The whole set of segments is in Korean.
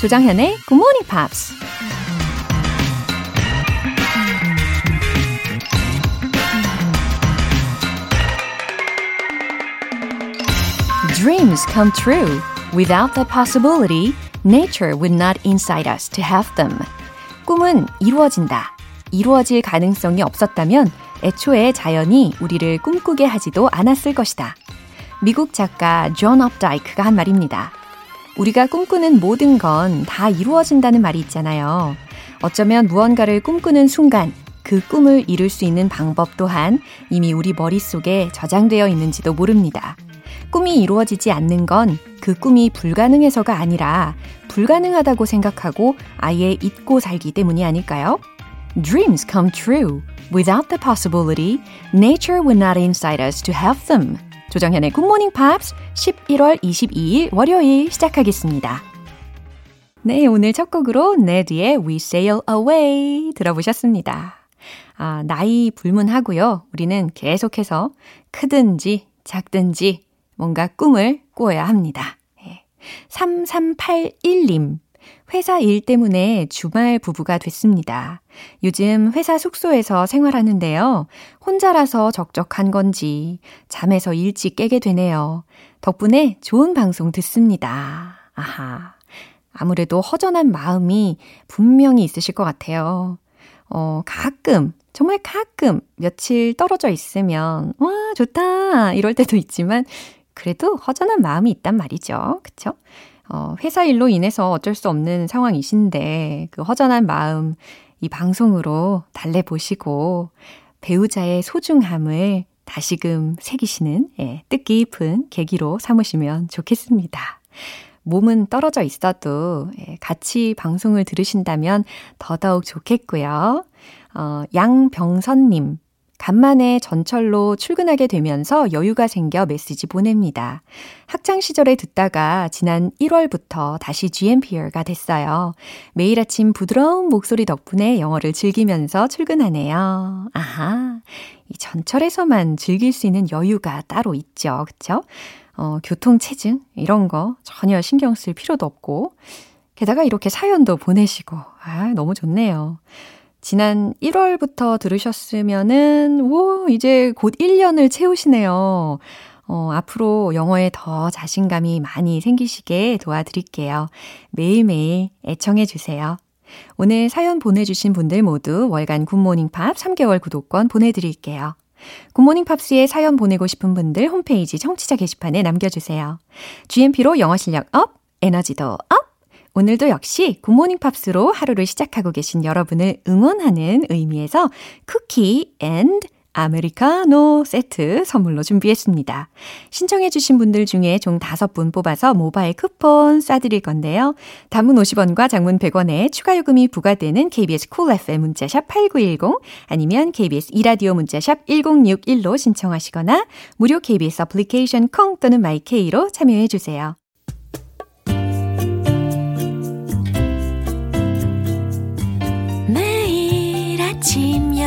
조장현의 Good Morning Pops. Dreams come true. Without the possibility, nature would not incite us to have them. 꿈은 이루어진다. 이루어질 가능성이 없었다면 애초에 자연이 우리를 꿈꾸게 하지도 않았을 것이다. 미국 작가 존 업다이크가 한 말입니다. 우리가 꿈꾸는 모든 건 다 이루어진다는 말이 있잖아요. 어쩌면 무언가를 꿈꾸는 순간 그 꿈을 이룰 수 있는 방법 또한 이미 우리 머릿속에 저장되어 있는지도 모릅니다. 꿈이 이루어지지 않는 건 그 꿈이 불가능해서가 아니라 불가능하다고 생각하고 아예 잊고 살기 때문이 아닐까요? Dreams come true. Without the possibility, nature would not incite us to have them. 조정현의 Morning Pops 11월 22일 월요일 시작하겠습니다. 네, 오늘 첫 곡으로 네드의 We Sail Away 들어보셨습니다. 아, 나이 불문하고요. 우리는 계속해서 크든지 작든지 뭔가 꿈을 꾸어야 합니다. 3381님. 회사 일 때문에 주말 부부가 됐습니다. 요즘 회사 숙소에서 생활하는데요. 혼자라서 적적한 건지 잠에서 일찍 깨게 되네요. 덕분에 좋은 방송 듣습니다. 아하. 아무래도 허전한 마음이 분명히 있으실 것 같아요. 어, 가끔, 정말 가끔 며칠 떨어져 있으면, 와, 좋다! 이럴 때도 있지만, 그래도 허전한 마음이 있단 말이죠. 그쵸? 어, 회사 일로 인해서 어쩔 수 없는 상황이신데, 그 허전한 마음, 이 방송으로 달래보시고, 배우자의 소중함을 다시금 새기시는, 예, 뜻깊은 계기로 삼으시면 좋겠습니다. 몸은 떨어져 있어도, 예, 같이 방송을 들으신다면 더더욱 좋겠고요. 어, 양병선님. 간만에 전철로 출근하게 되면서 여유가 생겨 메시지 보냅니다. 학창 시절에 듣다가 지난 1월부터 다시 GMPR가 됐어요. 매일 아침 부드러운 목소리 덕분에 영어를 즐기면서 출근하네요. 아하. 이 전철에서만 즐길 수 있는 여유가 따로 있죠. 그쵸? 어, 교통체증? 이런 거 전혀 신경 쓸 필요도 없고. 게다가 이렇게 사연도 보내시고. 아, 너무 좋네요. 지난 1월부터 들으셨으면은, 오, 이제 곧 1년을 채우시네요. 어, 앞으로 영어에 더 자신감이 많이 생기시게 도와드릴게요. 매일매일 애청해주세요. 오늘 사연 보내주신 분들 모두 월간 굿모닝 팝스 3개월 구독권 보내드릴게요. 굿모닝 팝스에 사연 보내고 싶은 분들 홈페이지 청취자 게시판에 남겨주세요. GMP로 영어 실력 up, 에너지도 up! 오늘도 역시 굿모닝 팝스로 하루를 시작하고 계신 여러분을 응원하는 의미에서 쿠키 and 아메리카노 세트 선물로 준비했습니다. 신청해주신 분들 중에 총 5분 뽑아서 모바일 쿠폰 쏴드릴 건데요. 단문 50원과 장문 100원에 추가 요금이 부과되는 KBS Cool FM 문자샵 8910 아니면 KBS 2라디오 문자샵 1061로 신청하시거나 무료 KBS 어플리케이션 콩 또는 마이케이로 참여해주세요.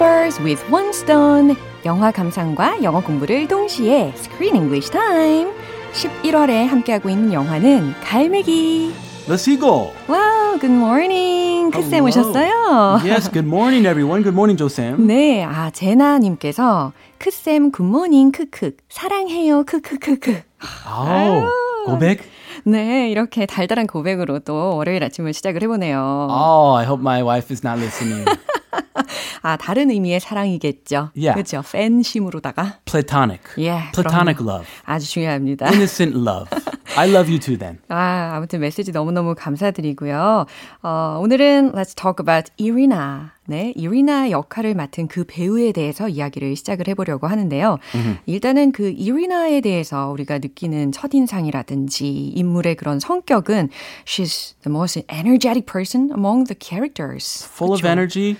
birds with one stone. 영화 감상과 영어 공부를 동시에 Screen English Time. 11월에 함께하고 있는 영화는 갈매기. The Seagull. Wow, good morning. 크쌤. 오셨어요? Yes, good morning, everyone. Good morning, 조쌤. 네, 아, 제나님께서 크쌤 good morning 크크 사랑해요 크크크크. Oh, 고백? 네, 이렇게 달달한 고백으로 또 월요일 아침을 시작을 해보네요. Oh, I hope my wife is not listening. 아, 다른 의미의 사랑이겠죠. Yeah. 그렇죠. 팬심으로다가. Platonic. 예. Platonic 그럼요. love. 아주 중요합니다. Innocent love. I love you too then. 아, 아무튼 메시지 너무너무 감사드리고요. 어, 오늘은 Let's talk about Irina. 네, 이리나 역할을 맡은 그 배우에 대해서 이야기를 시작을 해보려고 하는데요. 일단은 그 이리나에 대해서 우리가 느끼는 첫인상이라든지 인물의 그런 성격은 She's the most energetic person among the characters. Full of 그쵸? energy,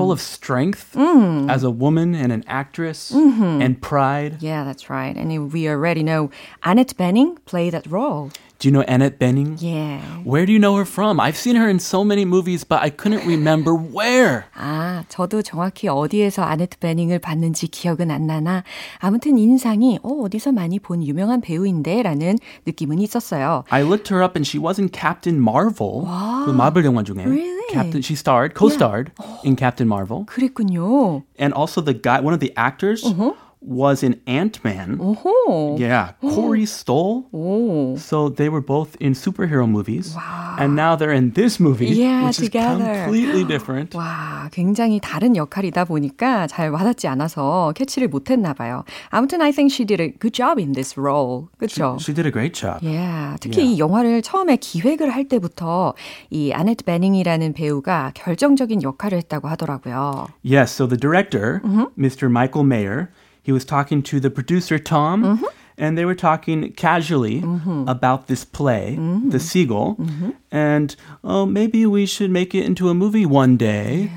full mm. of strength mm. as a woman and an actress mm-hmm. and pride. Yeah, that's right. And we already know Annette Bening played that role. Do you know Annette Bening? Yeah. Where do you know her from? I've seen her in so many movies, but I couldn't remember where. 아, 저도 정확히 어디에서 아네트 베닝을 봤는지 기억은 안 나나 아무튼 인상이 어, 어디서 많이 본 유명한 배우인데 라는 느낌은 있었어요. I looked her up and she was in Captain Marvel. 그 마블 영화 중에. Really? Captain, she starred, co-starred in Captain Marvel. 그랬군요. And also the guy, one of the actors was in Ant-Man. 오호. Yeah, Corey Stoll. 오. So they were both in superhero movies. And now they're in this movie, Yeah, which together. is completely different. 와, 굉장히 다른 역할이다 보니까 잘 와닿지 않아서 캐치를 못했나 봐요. 아무튼 I think she did a good job in this role. 그렇죠? She did a great job. Yeah, 특히 이 영화를 처음에 기획을 할 때부터 이 아네트 베닝이라는 배우가 결정적인 역할을 했다고 하더라고요. Yes, so the director, Mr. Michael Mayer, he was talking to the producer, Tom, mm-hmm. and they were talking casually mm-hmm. about this play, mm-hmm. The Seagull, and oh, maybe we should make it into a movie one day.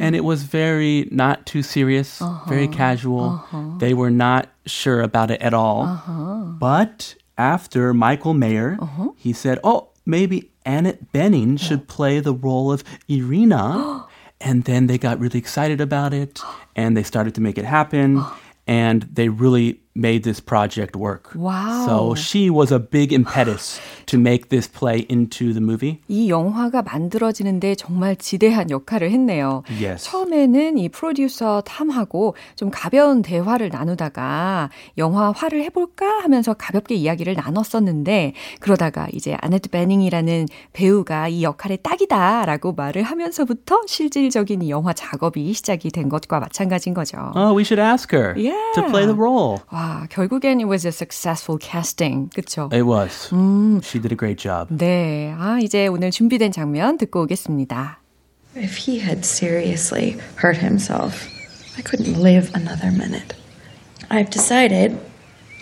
And it was very not too serious, uh-huh. very casual. Uh-huh. They were not sure about it at all. Uh-huh. But after Michael Mayer, he said, oh, maybe Annette Bening should play the role of Irina. And then they got really excited about it and they started to make it happen. And they really made this project work. Wow. So she was a big impetus to make this play into the movie. 이 영화가 만들어지는데 정말 지대한 역할을 했네요. Yes. 처음에는 이 프로듀서 탐하고 좀 가벼운 대화를 나누다가 영화화를 해볼까 하면서 가볍게 이야기를 나눴었는데 그러다가 이제 아네트 베닝이라는 배우가 이 역할에 딱이다라고 말을 하면서부터 실질적인 이 영화 작업이 시작이 된 것과 마찬가지인 거죠. Oh, we should ask her to play the role. 와, 결국엔 it was a successful casting. 그쵸? It was. She did a great job. 네. 아, 이제 오늘 준비된 장면 듣고 오겠습니다. If he had seriously hurt himself, I couldn't live another minute. I've decided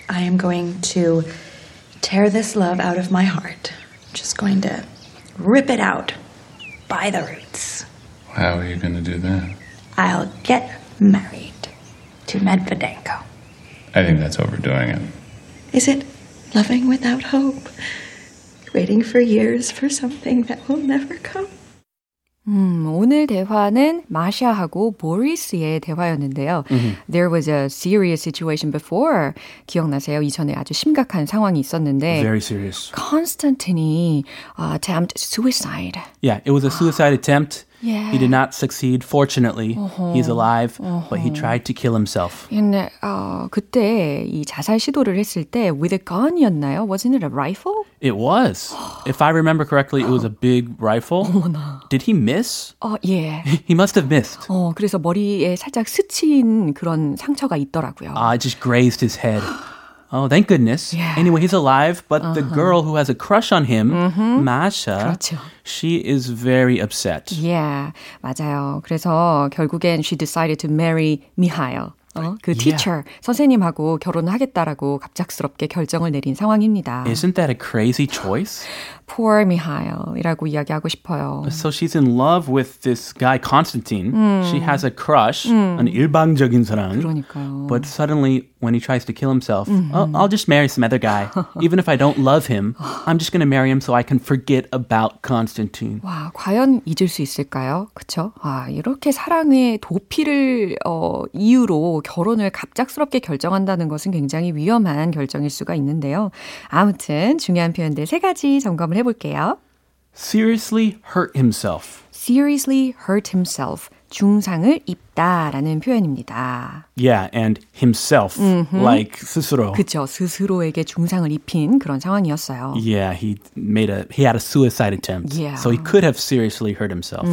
I am going to tear this love out of my heart. Just going to rip it out by the roots. How are you going to do that? I'll get married to Medvedenko. I think that's overdoing it. Is it loving without hope? Waiting for years for something that will never come? 음, 오늘 대화는 마샤하고 보리스의 대화였는데요. There was a serious situation before. 기억나세요? 이전에 아주 심각한 상황이 있었는데 Very serious. Constantine이 uh, attempt suicide. Yeah, it was a suicide attempt. Yeah. He did not succeed. Fortunately, he's alive, but he tried to kill himself. 근데 어, 그때 이 자살 시도를 했을 때 with a gun이었나요? Wasn't it a rifle? It was. If I remember correctly, it was a big rifle. Did he miss? 어, 예. He must have missed. 어, 그래서 머리에 살짝 스친 그런 상처가 있더라고요. Ah, it just grazed his head. Oh, thank goodness. Yeah. Anyway, he's alive, but the girl who has a crush on him, Masha, 그렇죠. she is very upset. Yeah, 맞아요. 그래서 결국엔 she decided to marry Mihail. 어, 그 teacher, 선생님하고 결혼을 하겠다라고 갑작스럽게 결정을 내린 상황입니다. Isn't that a crazy choice? Poor Mihail이라고 이야기하고 싶어요. So she's in love with this guy Constantine. She has a crush, an 일방적인 사랑. 그러니까요. But suddenly, when he tries to kill himself, oh, I'll just marry some other guy. Even if I don't love him, I'm just going to marry him so I can forget about Constantine. 와, 과연 잊을 수 있을까요? 그쵸? 아, 이렇게 사랑의 도피를, 어, 이유로 결혼을 갑작스럽게 결정한다는 것은 굉장히 위험한 결정일 수가 있는데요. 아무튼 중요한 표현들 세 가지 점검을 해볼게요. Seriously hurt himself. seriously hurt himself. 중상을 입다라는 표현입니다. Yeah, and himself, like 스스로. 그쵸. 스스로에게 중상을 입힌 그런 상황이었어요. Yeah, he made a he had a suicide attempt. Yeah. So he could have seriously hurt himself.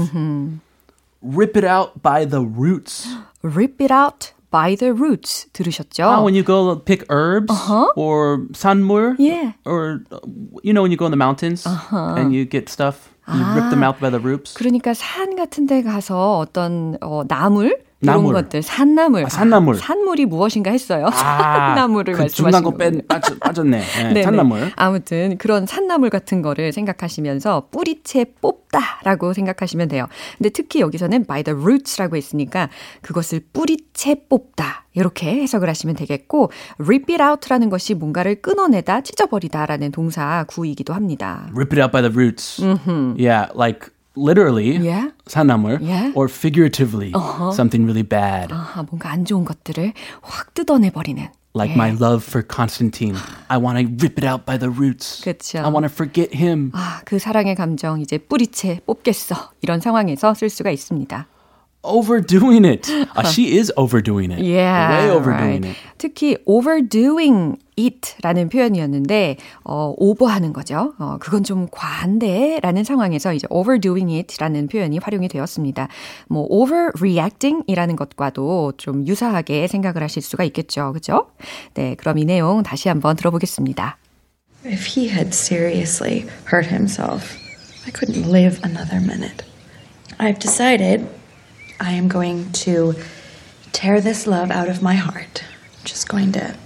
rip it out by the roots. rip it out by the roots 들으셨죠? Oh, when you go pick herbs or 산물, Yeah. or uh, you know when you go in the mountains and you get stuff, you rip them out by the roots. 그러니까 산 같은 데 가서 어떤 어, 나물 이런 나물. 것들 산나물 아, 산나물. 산물이 무엇인가 했어요. 아, 산나물을 그 중간 거 말씀하시는 뺀 빠졌, 빠졌네. 네. 산나물. 아무튼 그런 산나물 같은 거를 생각하시면서 뿌리채 뽑다라고 생각하시면 돼요. 근데 특히 여기서는 by the roots라고 했으니까 그것을 뿌리채 뽑다 이렇게 해석을 하시면 되겠고 rip it out라는 것이 뭔가를 끊어내다 찢어버리다라는 동사 구이기도 합니다. Rip it out by the roots. Yeah, like literally, Yeah. 산나물, Yeah. or figuratively, something really bad. 아, 뭔가 안 좋은 것들을 확 뜯어내버리는 Like my love for Constantine. I want to rip it out by the roots. 그쵸. I want to forget him. 아, 그 사랑의 감정 이제 뿌리채 뽑겠어. 이런 상황에서 쓸 수가 있습니다. Overdoing it. Uh, she is overdoing it. Yeah, Way overdoing right. it. 특히 overdoing it라는 표현이었는데 어, 오버하는 거죠. 어, 그건 좀 과한데라는 상황에서 이제 overdoing it라는 표현이 활용이 되었습니다. 뭐 overreacting이라는 것과도 좀 유사하게 생각을 하실 수가 있겠죠. 그죠? 네, 그럼 이 내용 다시 한번 들어보겠습니다. If he had seriously hurt himself, I couldn't live another minute. I've decided I am going to tear this love out of my heart. I'm just going to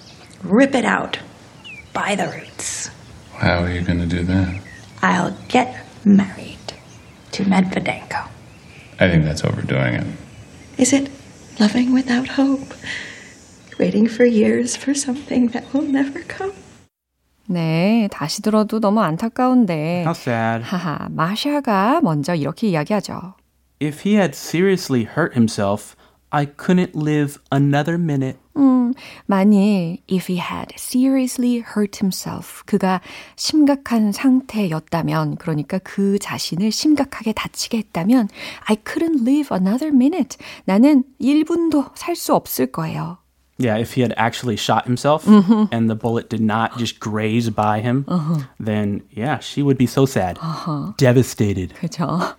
rip it out by the roots. How are you going to do that? I'll get married to Medvedenko. I think that's overdoing it. Is it loving without hope? Waiting for years for something that will never come? 네, 다시 들어도 너무 안타까운데. How sad. 하하, 마샤가 먼저 이렇게 이야기하죠. If he had seriously hurt himself, I couldn't live another minute. 음, 만일 if he had seriously hurt himself, 그가 심각한 상태였다면, 그러니까 그 자신을 심각하게 다치게 했다면, I couldn't live another minute. 나는 1분도 살 수 없을 거예요. Yeah, if he had actually shot himself and the bullet did not just graze by him, then yeah, she would be so sad. Devastated. 그죠?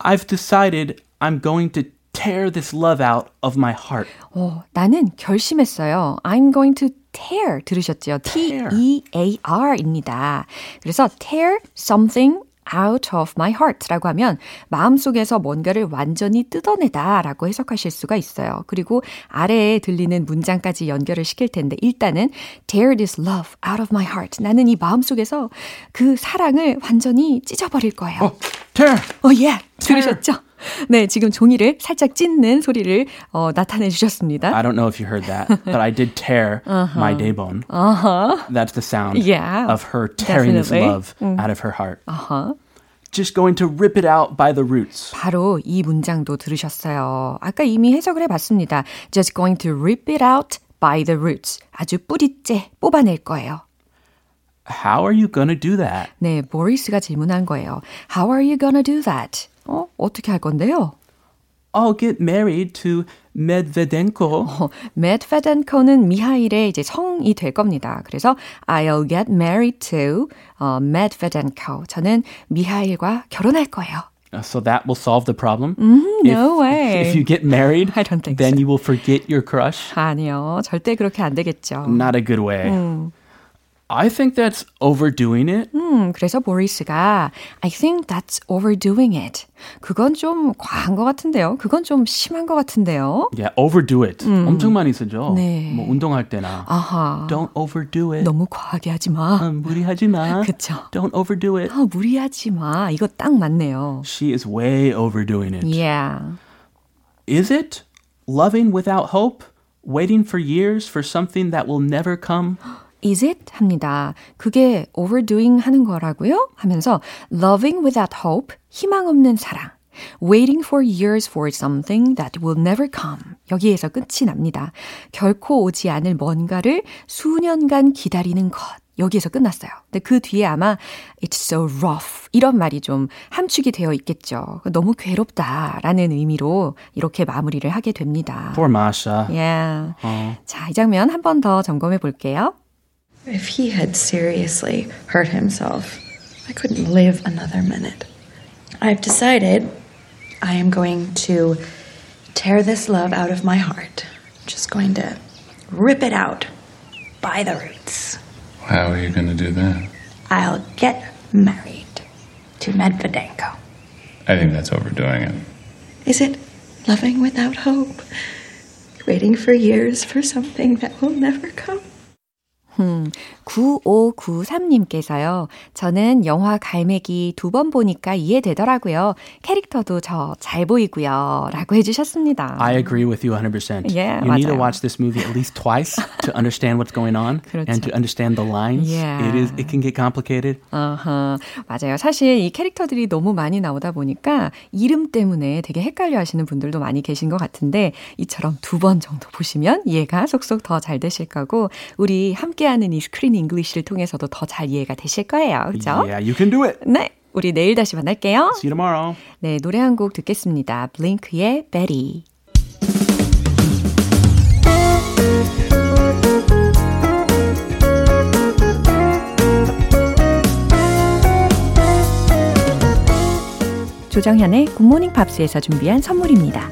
I've decided I'm going to tear this love out of my heart. 어, 나는 결심했어요. I'm going to tear 들으셨죠? Tear. T-E-A-R입니다. 그래서 tear something out of my heart라고 하면 마음속에서 뭔가를 완전히 뜯어내다라고 해석하실 수가 있어요. 그리고 아래에 들리는 문장까지 연결을 시킬 텐데 일단은 tear this love out of my heart. 나는 이 마음속에서 그 사랑을 완전히 찢어버릴 거예요. Oh, tear! 어, 예. 들으셨죠? 네, 지금 종이를 살짝 찢는 소리를 어, 나타내 주셨습니다. I don't know if you heard that, but I did tear my day bone. Uh-huh. That's the sound Yeah, of her tearing this definitely. love out of her heart. 어허. Just going to rip it out by the roots. 바로 이 문장도 들으셨어요. 아까 이미 해석을 해봤습니다. Just going to rip it out by the roots. 아주 뿌리째 뽑아낼 거예요. How are you to do that? 네, 보리스가 질문한 거예요. How are you gonna do that? 어, 어떻게 할 건데요? I'll get married to Medvedenko. 어, Medvedenko는 미하일의 이제 성이 될 겁니다. 그래서 I'll get married to 어, Medvedenko. 저는 미하일과 결혼할 거예요. Uh, So that will solve the problem. no way. If you get married, I don't think then so. you will forget your crush. 아니요, 절대 그렇게 안 되겠죠. Not a good way. I think that's overdoing it. 음, 그래서 보리스가 I think that's overdoing it. 그건 좀 과한 것 같은데요. 그건 좀 심한 것 같은데요. Yeah, overdo it. 엄청 많이 쓰죠. 네. 뭐 운동할 때나. 아하. Don't overdo it. 너무 과하게 하지 마. 음, 무리하지 마. 그쵸. Don't overdo it. 아, 무리하지 마. 이거 딱 맞네요. She is way overdoing it. Is Yeah. it loving without hope? Waiting for years for something that will never come? Is it? 합니다. 그게 overdoing 하는 거라고요? 하면서 loving without hope, 희망 없는 사랑. Waiting for years for something that will never come. 여기에서 끝이 납니다. 결코 오지 않을 뭔가를 수년간 기다리는 것. 여기에서 끝났어요. 근데 그 뒤에 아마 it's so rough 이런 말이 좀 함축이 되어 있겠죠. 너무 괴롭다라는 의미로 이렇게 마무리를 하게 됩니다. Poor Masha. Yeah. 자, 이 장면 한 번 더 점검해 볼게요. If he had seriously hurt himself, I couldn't live another minute. I've decided I am going to tear this love out of my heart. Just going to rip it out by the roots. How are you going to do that? I'll get married to Medvedenko. I think that's overdoing it. Is it loving without hope? Waiting for years for something that will never come? 음, 9593님께서요. 저는 영화 갈매기 두 번 보니까 이해되더라고요. 캐릭터도 저 잘 보이고요. 라고 해주셨습니다. I agree with you 100%. Yeah, you need to 맞아요. watch this movie at least twice to understand what's going on and to understand the lines. Yeah. It is it can get complicated. 어허, 맞아요. 사실 이 캐릭터들이 너무 많이 나오다 보니까 이름 때문에 되게 헷갈려 하시는 분들도 많이 계신 것 같은데 이처럼 두 번 정도 보시면 이해가 속속 더 잘 되실 거고 우리 함께 하는 이 Screen English를 통해서도 더 잘 이해가 되실 거예요. 그렇죠? Yeah, you can do it. 네. 우리 내일 다시 만날게요. See you tomorrow. 네, 노래 한 곡 듣겠습니다. 블링크의 Betty. 조정현의 굿모닝 팝스에서 준비한 선물입니다.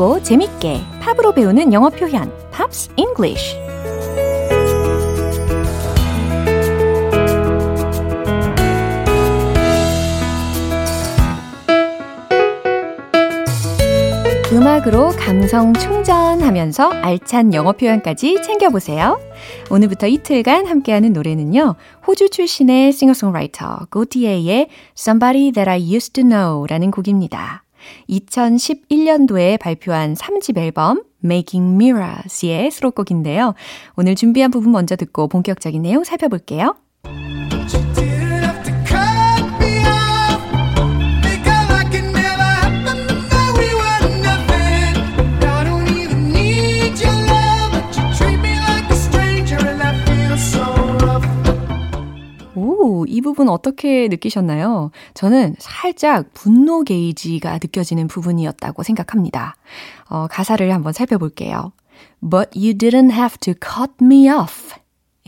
쉽고 재밌게 팝으로 배우는 영어 표현 Pops English 음악으로 감성 충전하면서 알찬 영어 표현까지 챙겨보세요. 오늘부터 이틀간 함께하는 노래는요. 호주 출신의 싱어송라이터 고티에의 Somebody That I Used to Know 라는 곡입니다. 2011년도에 발표한 3집 앨범 Making Mirrors의 수록곡인데요. 오늘 준비한 부분 먼저 듣고 본격적인 내용 살펴볼게요. 오, 이 부분 어떻게 느끼셨나요? 저는 살짝 분노 게이지가 느껴지는 부분이었다고 생각합니다. 어, 가사를 한번 살펴볼게요. But you didn't have to cut me off.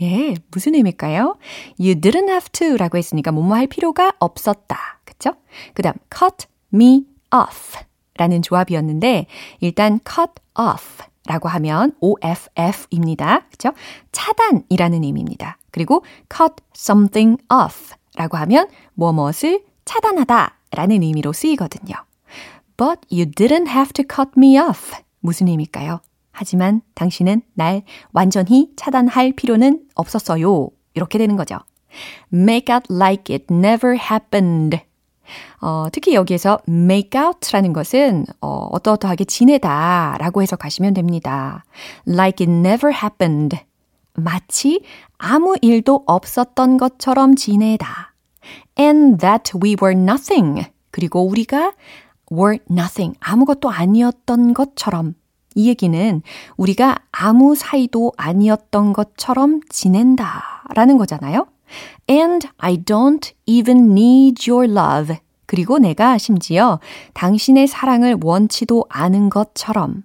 예, 무슨 의미일까요? You didn't have to 라고 했으니까 뭐뭐 할 필요가 없었다. 그쵸? 그 다음, cut me off 라는 조합이었는데, 일단 cut off 라고 하면 OFF입니다. 그쵸? 차단이라는 의미입니다. 그리고 cut something off 라고 하면 무엇을 차단하다 라는 의미로 쓰이거든요. But you didn't have to cut me off. 무슨 의미일까요? 하지만 당신은 날 완전히 차단할 필요는 없었어요. 이렇게 되는 거죠. Make out like it never happened. 어, 특히 여기에서 make out라는 것은 어, 어떠어떠하게 지내다 라고 해석하시면 됩니다. Like it never happened. 마치 아무 일도 없었던 것처럼 지내다. And that we were nothing. 그리고 우리가 were nothing. 아무것도 아니었던 것처럼. 이 얘기는 우리가 아무 사이도 아니었던 것처럼 지낸다 라는 거잖아요. And I don't even need your love. 그리고 내가 심지어 당신의 사랑을 원치도 않은 것처럼.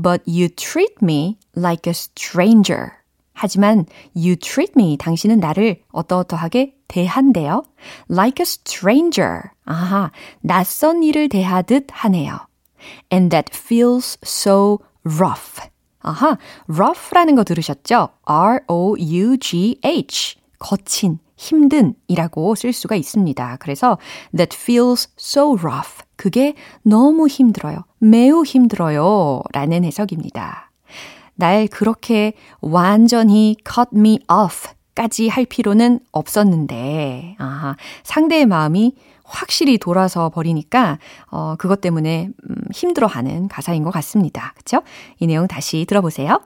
But you treat me like a stranger. 하지만 you treat me 당신은 나를 어떠어떠하게 대한대요. Like a stranger. 아하, 낯선 이를 대하듯 하네요. And that feels so rough. 아하, rough라는 거 들으셨죠? R-O-U-G-H. 거친, 힘든 이라고 쓸 수가 있습니다. 그래서 that feels so rough. 그게 너무 힘들어요. 매우 힘들어요. 라는 해석입니다. 날 그렇게 완전히 cut me off 까지 할 필요는 없었는데, 아, 상대의 마음이 확실히 돌아서 버리니까, 어, 그것 때문에, 음, 힘들어하는 가사인 것 같습니다. 그쵸? 이 내용 다시 들어보세요.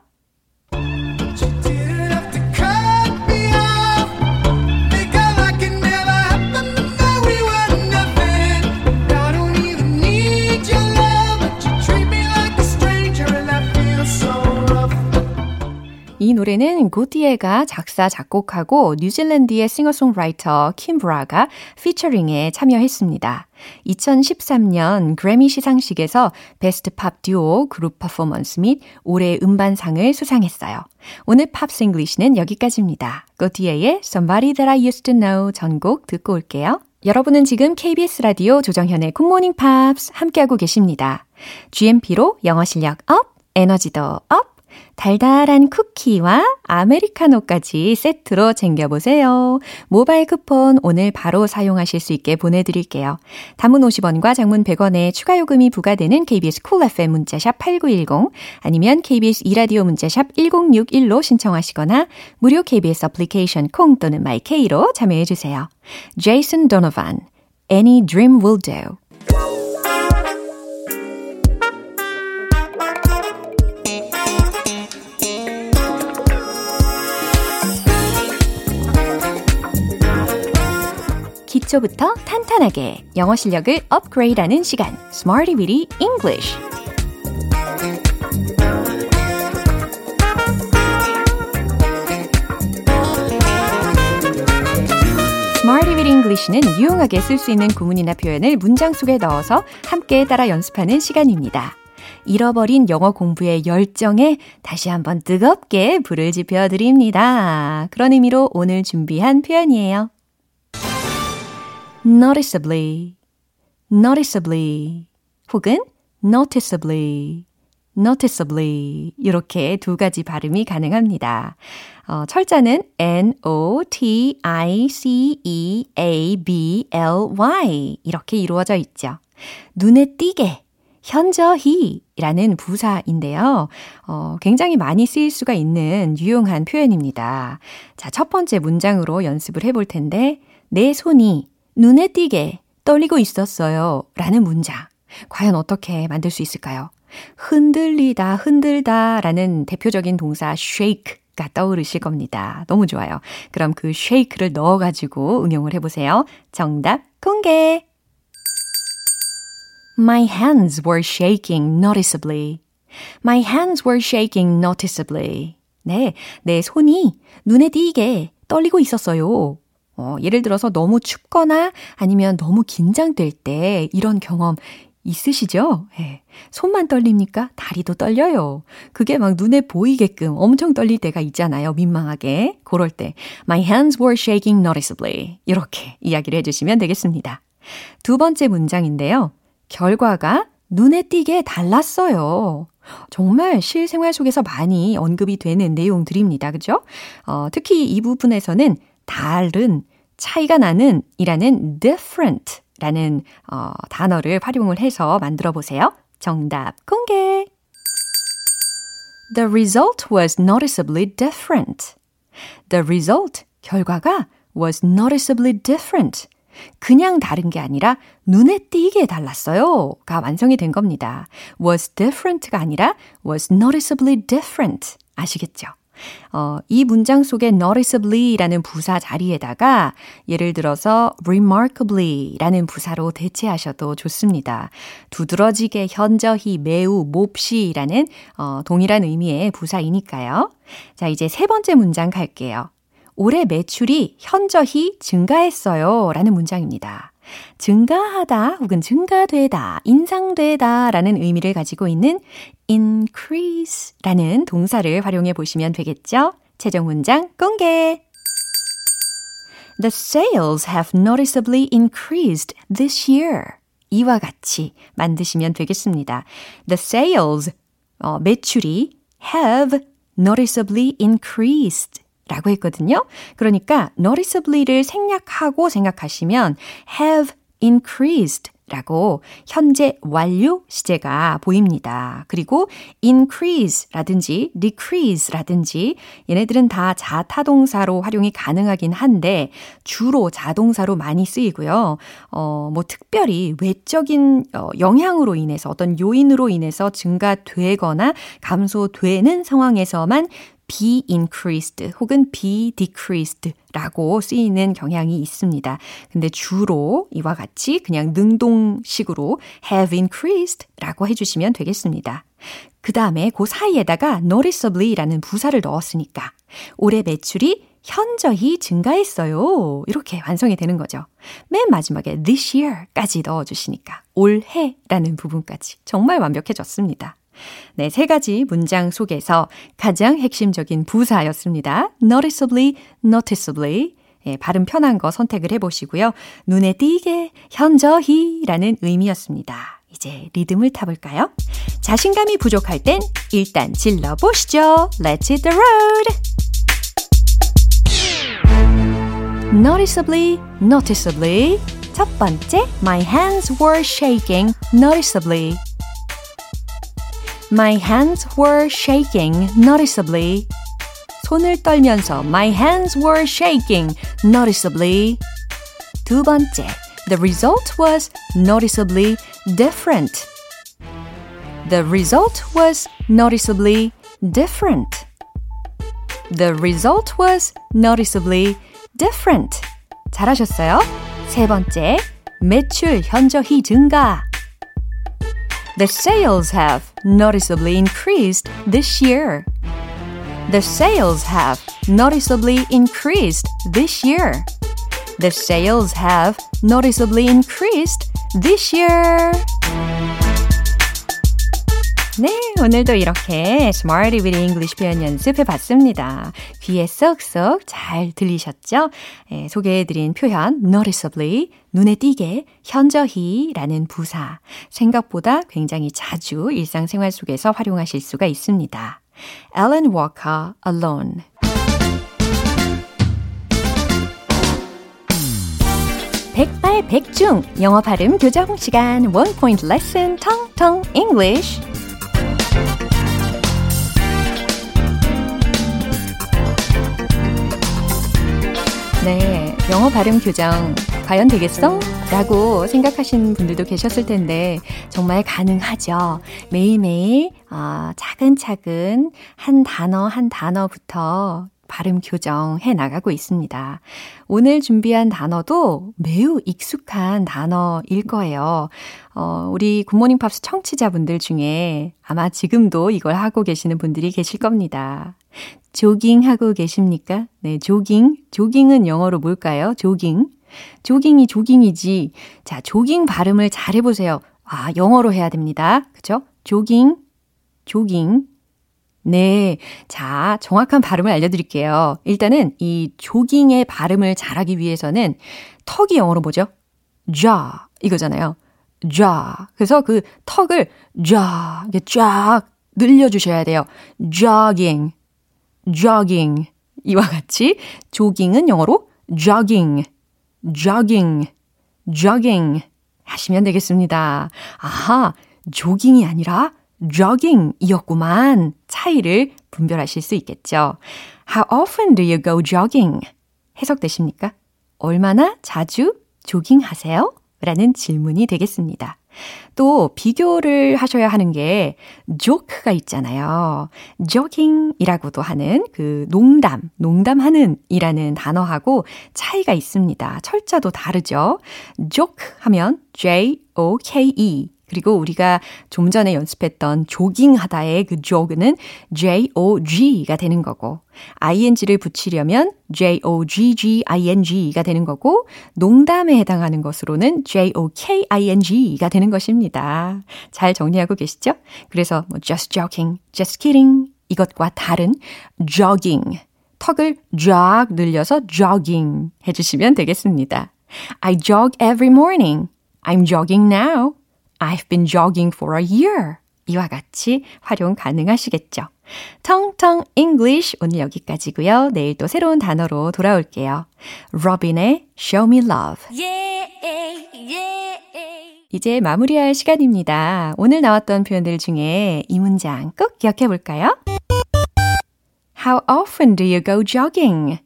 노래는 고티에가 작사, 작곡하고 뉴질랜드의 싱어송라이터 킴브라가 featuring에 참여했습니다. 2013년 그래미 시상식에서 Best Pop Duo Group Performance 및 올해 음반상을 수상했어요. 오늘 Pops English는 여기까지입니다. 고티에의 Somebody That I Used to Know 전곡 듣고 올게요. 여러분은 지금 KBS 라디오 조정현의 굿모닝 팝스 함께하고 계십니다. GMP로 영어 실력 up, 에너지도 up, 달달한 쿠키와 아메리카노까지 세트로 챙겨보세요. 모바일 쿠폰 오늘 바로 사용하실 수 있게 보내드릴게요. 단문 50원과 장문 100원의 추가 요금이 부과되는 KBS Cool FM 문자샵 8910 아니면 KBS 이라디오 문자샵 1061로 신청하시거나 무료 KBS 애플리케이션 콩 또는 My K로 참여해주세요. Jason Donovan, Any Dream Will Do. 기초부터 탄탄하게 영어 실력을 업그레이드하는 시간, Smarty Weedy English. With English는 유용하게 쓸 수 있는 구문이나 표현을 문장 속에 넣어서 함께 따라 연습하는 시간입니다. 잃어버린 영어 공부의 열정에 다시 한번 뜨겁게 불을 지펴 드립니다. 그런 의미로 오늘 준비한 표현이에요. Noticeably, noticeably 혹은 noticeably, noticeably 이렇게 두 가지 발음이 가능합니다. 어, 철자는 N-O-T-I-C-E-A-B-L-Y 이렇게 이루어져 있죠. 눈에 띄게 현저히 라는 부사인데요. 어, 굉장히 많이 쓰일 수가 있는 유용한 표현입니다. 자, 첫 번째 문장으로 연습을 해볼 텐데, 내 손이 눈에 띄게 떨리고 있었어요. 라는 문장. 과연 어떻게 만들 수 있을까요? 흔들리다, 흔들다 라는 대표적인 동사 shake가 떠오르실 겁니다. 너무 좋아요. 그럼 그 shake를 넣어가지고 응용을 해보세요. 정답 공개! My hands were shaking noticeably. My hands were shaking noticeably. 네, 내 손이 눈에 띄게 떨리고 있었어요. 어, 예를 들어서 너무 춥거나 아니면 너무 긴장될 때 이런 경험 있으시죠? 예. 손만 떨립니까? 다리도 떨려요. 그게 막 눈에 보이게끔 엄청 떨릴 때가 있잖아요. 민망하게. 그럴 때 My hands were shaking noticeably. 이렇게 이야기를 해주시면 되겠습니다. 두 번째 문장인데요. 결과가 눈에 띄게 달랐어요. 정말 실생활 속에서 많이 언급이 되는 내용들입니다. 그죠? 어, 특히 이 부분에서는 다른, 차이가 나는 이라는 different 라는 어, 단어를 활용을 해서 만들어 보세요. 정답 공개! The result was noticeably different. The result, 결과가 was noticeably different. 그냥 다른 게 아니라 눈에 띄게 달랐어요. 가 완성이 된 겁니다. was different가 아니라 was noticeably different. 아시겠죠? 어, 이 문장 속에 noticeably라는 부사 자리에다가 예를 들어서 remarkably라는 부사로 대체하셔도 좋습니다. 두드러지게, 현저히, 매우, 몹시라는 어, 동일한 의미의 부사이니까요. 자, 이제 세 번째 문장 갈게요. 올해 매출이 현저히 증가했어요. 라는 문장입니다. 증가하다 혹은 증가되다, 인상되다 라는 의미를 가지고 있는 increase 라는 동사를 활용해 보시면 되겠죠? 최종 문장 공개! The sales have noticeably increased this year. 이와 같이 만드시면 되겠습니다. The sales, 어, 매출이 have noticeably increased 라고 했거든요. 그러니까 noticeably를 생략하고 생각하시면 have increased 라고 현재 완료 시제가 보입니다. 그리고 increase 라든지 decrease 라든지 얘네들은 다 자타동사로 활용이 가능하긴 한데 주로 자동사로 많이 쓰이고요. 어, 뭐 특별히 외적인 어, 영향으로 인해서 어떤 요인으로 인해서 증가되거나 감소되는 상황에서만 be increased 혹은 be decreased 라고 쓰이는 경향이 있습니다. 근데 주로 이와 같이 그냥 능동식으로 have increased 라고 해주시면 되겠습니다. 그 다음에 그 사이에다가 noticeably라는 부사를 넣었으니까 올해 매출이 현저히 증가했어요. 이렇게 완성이 되는 거죠. 맨 마지막에 this year까지 넣어주시니까 올해라는 부분까지 정말 완벽해졌습니다. 네, 세 가지 문장 속에서 가장 핵심적인 부사였습니다. noticeably, noticeably. 예, 발음 편한 거 선택을 해보시고요. 눈에 띄게, 현저히 라는 의미였습니다. 이제 리듬을 타볼까요? 자신감이 부족할 땐 일단 질러보시죠. Let's hit the road! Noticeably, noticeably. 첫 번째, my hands were shaking noticeably. My hands were shaking noticeably. 손을 떨면서 my hands were shaking noticeably. 두 번째, the result was noticeably different. The result was noticeably different. The result was noticeably different. 잘하셨어요? 세 번째, 매출 현저히 증가. The sales have noticeably increased this year. The sales have noticeably increased this year. The sales have noticeably increased this year. 네, 오늘도 이렇게 Smarty with English 표현 연습해 봤습니다. 귀에 쏙쏙 잘 들리셨죠? 예, 소개해드린 표현 noticeably, 눈에 띄게, 현저히 라는 부사. 생각보다 굉장히 자주 일상생활 속에서 활용하실 수가 있습니다. Alan Walker, Alone. 백발백중 영어 발음 교정 시간 원 포인트 레슨 텅텅 English. 네, 영어 발음 교정 과연 되겠어? 라고 생각하시는 분들도 계셨을 텐데 정말 가능하죠. 매일매일 어, 차근차근 한 단어 한 단어부터 발음 교정해 나가고 있습니다. 오늘 준비한 단어도 매우 익숙한 단어일 거예요. 어, 우리 굿모닝 팝스 청취자분들 중에 아마 지금도 이걸 하고 계시는 분들이 계실 겁니다. 조깅 하고 계십니까? 네, 조깅. 조깅은 영어로 뭘까요? 조깅. 조깅이 조깅이지. 자, 조깅 발음을 잘 해보세요. 아, 영어로 해야 됩니다. 그쵸? 조깅, 조깅. 네. 자, 정확한 발음을 알려드릴게요. 일단은 이 조깅의 발음을 잘하기 위해서는 턱이 영어로 뭐죠? jaw. 이거잖아요. jaw. 그래서 그 턱을. 이게 쫙 늘려주셔야 돼요. jogging. Jogging. 이와 같이 조깅은 영어로 jogging. jogging. jogging. 하시면 되겠습니다. 아하, 조깅이 아니라 jogging이었구만. 차이를 분별하실 수 있겠죠. How often do you go jogging? 해석되십니까? 얼마나 자주 조깅하세요? 라는 질문이 되겠습니다. 또 비교를 하셔야 하는 게 joke가 있잖아요. jogging이라고도 하는 그 농담, 농담하는 이라는 단어하고 차이가 있습니다. 철자도 다르죠. joke 하면 J-O-K-E 그리고 우리가 좀 전에 연습했던 조깅하다의 그 joke는 J-O-G가 되는 거고, ing를 붙이려면 J-O-G-G-I-N-G가 되는 거고, 농담에 해당하는 것으로는 J-O-K-I-N-G가 되는 것입니다. 잘 정리하고 계시죠? 그래서 뭐 just joking, just kidding 이것과 다른 jogging, 턱을 쫙 늘려서 jogging 해주시면 되겠습니다. I jog every morning. I'm jogging now. I've been jogging for a year. 이와 같이 활용 가능하시겠죠. 텅텅 English 오늘 여기까지고요. 내일 또 새로운 단어로 돌아올게요. 로빈의 Show Me Love. Yeah, yeah. 이제 마무리할 시간입니다. 오늘 나왔던 표현들 중에 이 문장 꼭 기억해 볼까요? How often do you go jogging?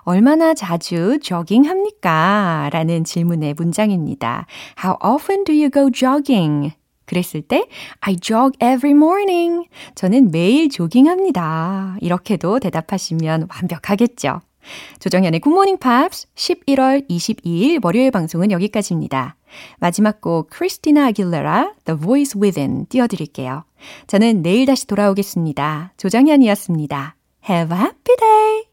얼마나 자주 조깅합니까? 라는 질문의 문장입니다. How often do you go jogging? 그랬을 때 I jog every morning. 저는 매일 조깅합니다. 이렇게도 대답하시면 완벽하겠죠. 조정현의 굿모닝 팝스 11월 22일 월요일 방송은 여기까지입니다. 마지막 곡 크리스티나 아길레라 The Voice Within 띄워드릴게요. 저는 내일 다시 돌아오겠습니다. 조정현이었습니다. Have a happy day!